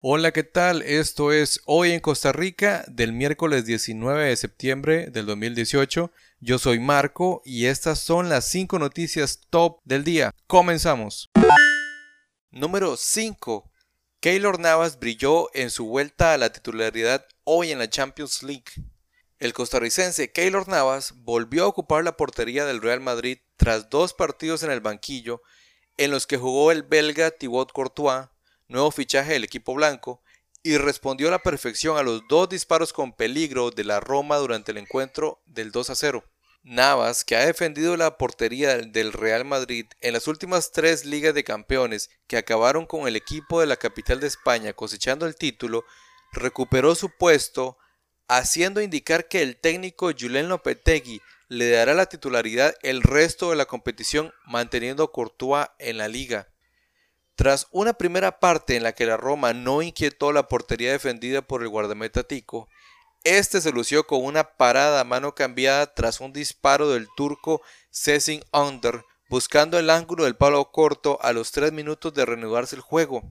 Hola, ¿qué tal? Esto es Hoy en Costa Rica del miércoles 19 de septiembre del 2018. Yo soy Marco y estas son las 5 noticias top del día. Comenzamos. Número 5. Keylor Navas brilló en su vuelta a la titularidad hoy en la Champions League. El costarricense Keylor Navas volvió a ocupar la portería del Real Madrid tras dos partidos en el banquillo en los que jugó el belga Thibaut Courtois nuevo fichaje del equipo blanco, y respondió a la perfección a los dos disparos con peligro de la Roma durante el encuentro del 2 a 0. Navas, que ha defendido la portería del Real Madrid en las últimas tres ligas de campeones que acabaron con el equipo de la capital de España cosechando el título, recuperó su puesto, haciendo indicar que el técnico Julen Lopetegui le dará la titularidad el resto de la competición manteniendo a Courtois en la liga. Tras una primera parte en la que la Roma no inquietó la portería defendida por el guardameta Tico, este se lució con una parada a mano cambiada tras un disparo del turco Cezin Under, buscando el ángulo del palo corto a los 3 minutos de reanudarse el juego.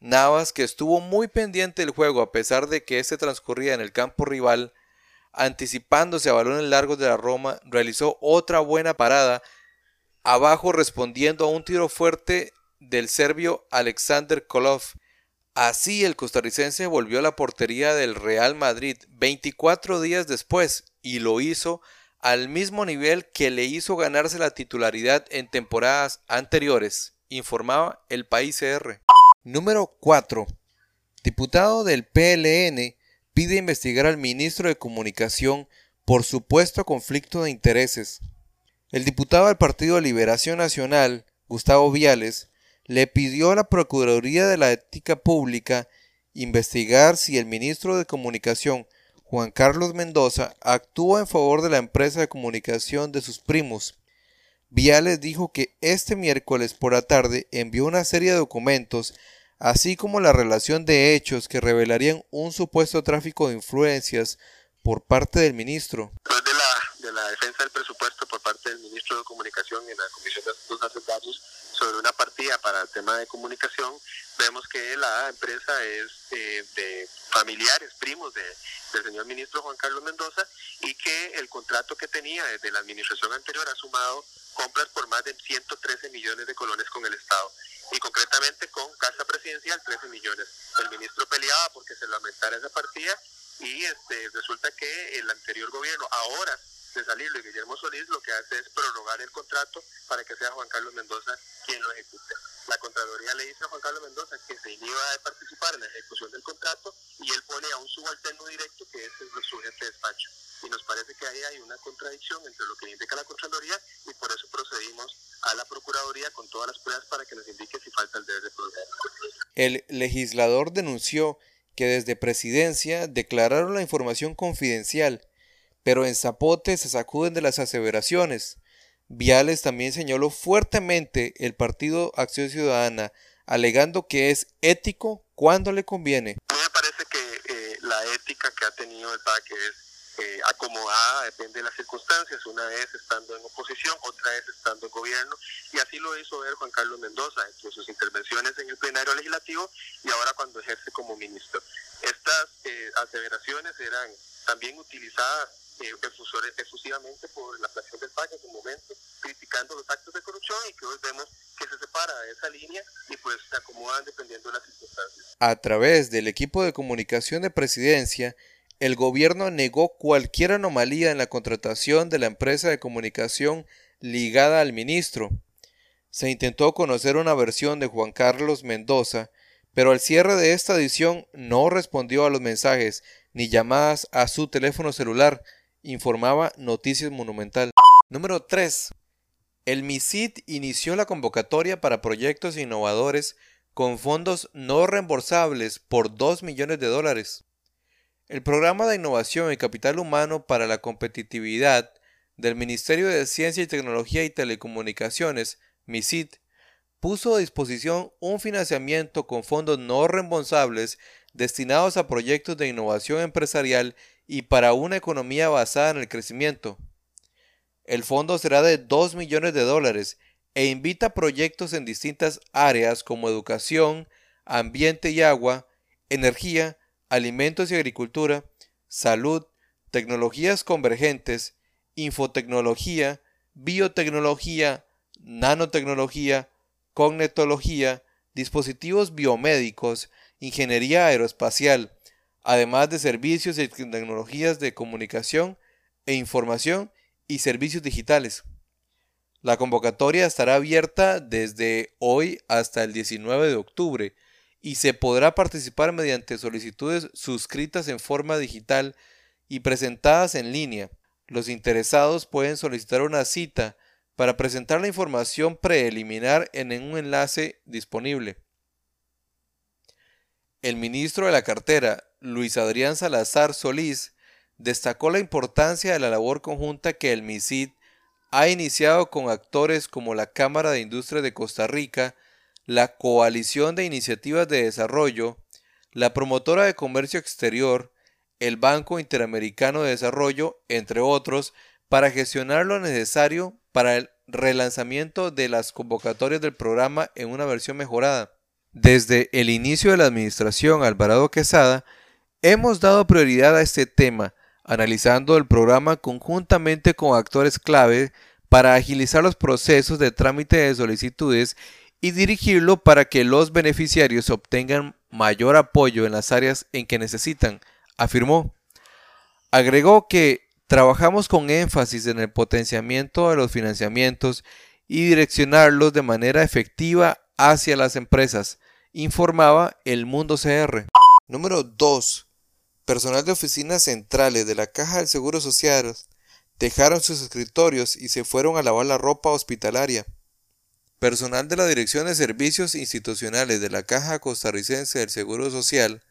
Navas, que estuvo muy pendiente del juego a pesar de que este transcurría en el campo rival, anticipándose a balones largos de la Roma, realizó otra buena parada abajo respondiendo a un tiro fuerte del serbio Alexander Kolov. Así el costarricense volvió a la portería del Real Madrid 24 días después y lo hizo al mismo nivel que le hizo ganarse la titularidad en temporadas anteriores, informaba el País CR. Número 4. Diputado del PLN pide investigar al ministro de Comunicación por supuesto conflicto de intereses. El diputado del Partido de Liberación Nacional, Gustavo Viales, le pidió a la Procuraduría de la Ética Pública investigar si el ministro de Comunicación, Juan Carlos Mendoza, actuó en favor de la empresa de comunicación de sus primos. Viales dijo que este miércoles por la tarde envió una serie de documentos, así como la relación de hechos que revelarían un supuesto tráfico de influencias por parte del ministro. Después de la, de la defensa del presupuesto por parte del ministro de Comunicación en la Comisión de Asuntos Hacendados, sobre una partida para el tema de comunicación, vemos que la empresa es eh, de familiares, primos de, del señor ministro Juan Carlos Mendoza y que el contrato que tenía desde la administración anterior ha sumado compras por más de 113 millones de colones con el Estado y concretamente con Casa Presidencial 13 millones. El ministro peleaba porque se lamentara esa partida y este, resulta que el anterior gobierno ahora de salirlo y Guillermo Solís lo que hace es prorrogar el contrato para que sea Juan Carlos Mendoza quien lo ejecute. La Contraloría le dice a Juan Carlos Mendoza que se inhiba de participar en la ejecución del contrato y él pone a un subalterno directo que es su jefe de despacho. Y nos parece que ahí hay una contradicción entre lo que indica la Contraloría y por eso procedimos a la Procuraduría con todas las pruebas para que nos indique si falta el deber de proceder. El legislador denunció que desde presidencia declararon la información confidencial pero en Zapote se sacuden de las aseveraciones. Viales también señaló fuertemente el partido Acción Ciudadana, alegando que es ético cuando le conviene. A mí me parece que eh, la ética que ha tenido el PAC es eh, acomodada, depende de las circunstancias, una vez estando en oposición, otra vez estando en gobierno, y así lo hizo ver Juan Carlos Mendoza en sus intervenciones en el plenario legislativo y ahora cuando ejerce como ministro. Estas eh, aseveraciones eran también utilizadas eh, efusivamente por la fracción del PAC en su momento, criticando los actos de corrupción y que hoy vemos que se separa de esa línea y pues se acomodan dependiendo de las circunstancias. A través del equipo de comunicación de presidencia, el gobierno negó cualquier anomalía en la contratación de la empresa de comunicación ligada al ministro. Se intentó conocer una versión de Juan Carlos Mendoza, pero al cierre de esta edición no respondió a los mensajes ni llamadas a su teléfono celular, informaba Noticias Monumental. Número 3. El MISID inició la convocatoria para proyectos innovadores con fondos no reembolsables por 2 millones de dólares. El Programa de Innovación y Capital Humano para la Competitividad del Ministerio de Ciencia y Tecnología y Telecomunicaciones, MISID, puso a disposición un financiamiento con fondos no reembolsables destinados a proyectos de innovación empresarial y para una economía basada en el crecimiento. El fondo será de 2 millones de dólares e invita proyectos en distintas áreas como educación, ambiente y agua, energía, alimentos y agricultura, salud, tecnologías convergentes, infotecnología, biotecnología, nanotecnología, cognetología, dispositivos biomédicos, ingeniería aeroespacial, además de servicios y tecnologías de comunicación e información y servicios digitales. La convocatoria estará abierta desde hoy hasta el 19 de octubre y se podrá participar mediante solicitudes suscritas en forma digital y presentadas en línea. Los interesados pueden solicitar una cita para presentar la información preliminar en un enlace disponible. El ministro de la cartera, Luis Adrián Salazar Solís, destacó la importancia de la labor conjunta que el MISID ha iniciado con actores como la Cámara de Industria de Costa Rica, la Coalición de Iniciativas de Desarrollo, la Promotora de Comercio Exterior, el Banco Interamericano de Desarrollo, entre otros, para gestionar lo necesario para el relanzamiento de las convocatorias del programa en una versión mejorada. Desde el inicio de la administración Alvarado Quesada, hemos dado prioridad a este tema, analizando el programa conjuntamente con actores clave para agilizar los procesos de trámite de solicitudes y dirigirlo para que los beneficiarios obtengan mayor apoyo en las áreas en que necesitan, afirmó. Agregó que trabajamos con énfasis en el potenciamiento de los financiamientos y direccionarlos de manera efectiva hacia las empresas, informaba El Mundo CR. Número 2. Personal de oficinas centrales de la Caja del Seguro Social dejaron sus escritorios y se fueron a lavar la ropa hospitalaria. Personal de la Dirección de Servicios Institucionales de la Caja Costarricense del Seguro Social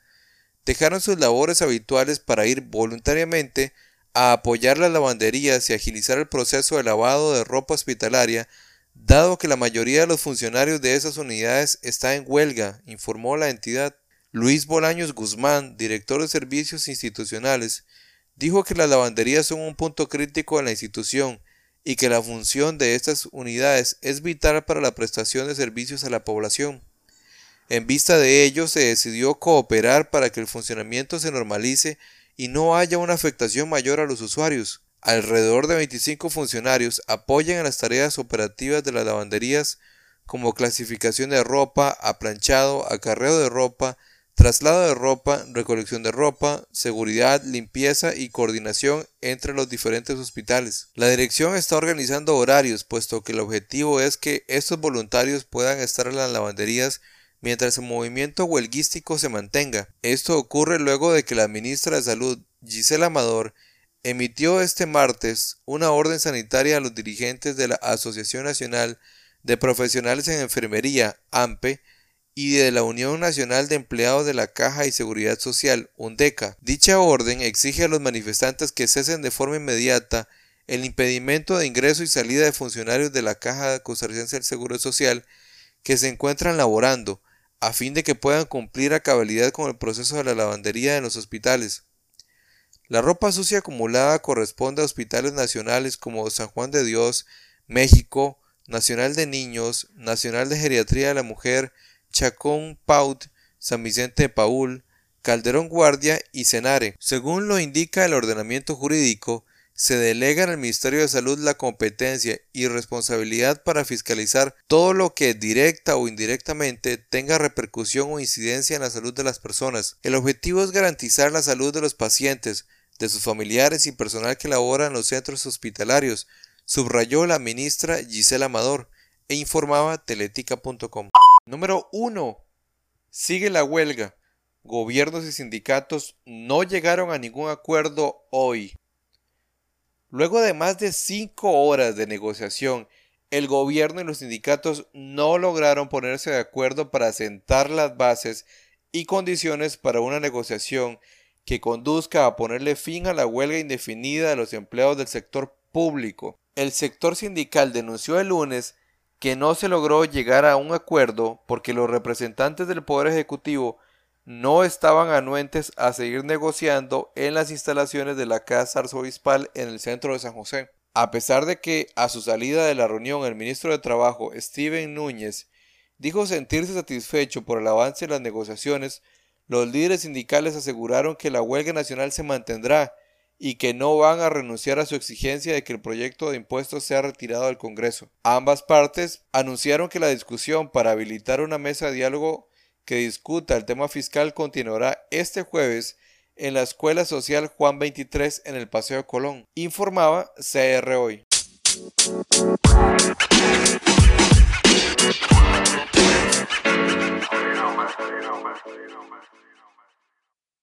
dejaron sus labores habituales para ir voluntariamente a apoyar las lavanderías y agilizar el proceso de lavado de ropa hospitalaria, dado que la mayoría de los funcionarios de esas unidades está en huelga, informó la entidad. Luis Bolaños Guzmán, director de Servicios Institucionales, dijo que las lavanderías son un punto crítico en la institución y que la función de estas unidades es vital para la prestación de servicios a la población. En vista de ello, se decidió cooperar para que el funcionamiento se normalice y no haya una afectación mayor a los usuarios. Alrededor de 25 funcionarios apoyan en las tareas operativas de las lavanderías como clasificación de ropa, aplanchado, acarreo de ropa, traslado de ropa, recolección de ropa, seguridad, limpieza y coordinación entre los diferentes hospitales. La dirección está organizando horarios, puesto que el objetivo es que estos voluntarios puedan estar en las lavanderías mientras el movimiento huelguístico se mantenga. Esto ocurre luego de que la ministra de Salud, Gisela Amador, emitió este martes una orden sanitaria a los dirigentes de la Asociación Nacional de Profesionales en Enfermería, AMPE, y de la Unión Nacional de Empleados de la Caja y Seguridad Social, UNDECA. Dicha orden exige a los manifestantes que cesen de forma inmediata el impedimento de ingreso y salida de funcionarios de la Caja Costarricense del Seguro Social que se encuentran laborando, a fin de que puedan cumplir a cabalidad con el proceso de la lavandería en los hospitales. La ropa sucia acumulada corresponde a hospitales nacionales como San Juan de Dios, México, Nacional de Niños, Nacional de Geriatría de la Mujer, Chacón Paut, San Vicente de Paul, Calderón Guardia y Cenare. Según lo indica el ordenamiento jurídico, se delega el Ministerio de Salud la competencia y responsabilidad para fiscalizar todo lo que directa o indirectamente tenga repercusión o incidencia en la salud de las personas. El objetivo es garantizar la salud de los pacientes, de sus familiares y personal que labora en los centros hospitalarios, subrayó la ministra Gisela Amador e informaba teletica.com. Número 1. Sigue la huelga. Gobiernos y sindicatos no llegaron a ningún acuerdo hoy. Luego de más de cinco horas de negociación, el gobierno y los sindicatos no lograron ponerse de acuerdo para sentar las bases y condiciones para una negociación que conduzca a ponerle fin a la huelga indefinida de los empleados del sector público. El sector sindical denunció el lunes que no se logró llegar a un acuerdo porque los representantes del Poder Ejecutivo no estaban anuentes a seguir negociando en las instalaciones de la Casa Arzobispal en el centro de San José. A pesar de que a su salida de la reunión el ministro de Trabajo, Steven Núñez, dijo sentirse satisfecho por el avance de las negociaciones, Los líderes sindicales aseguraron que la huelga nacional se mantendrá y que no van a renunciar a su exigencia de que el proyecto de impuestos sea retirado del Congreso. Ambas partes anunciaron que la discusión para habilitar una mesa de diálogo que discuta el tema fiscal continuará este jueves en la Escuela Social Juan 23 en el Paseo de Colón, informaba CR Hoy.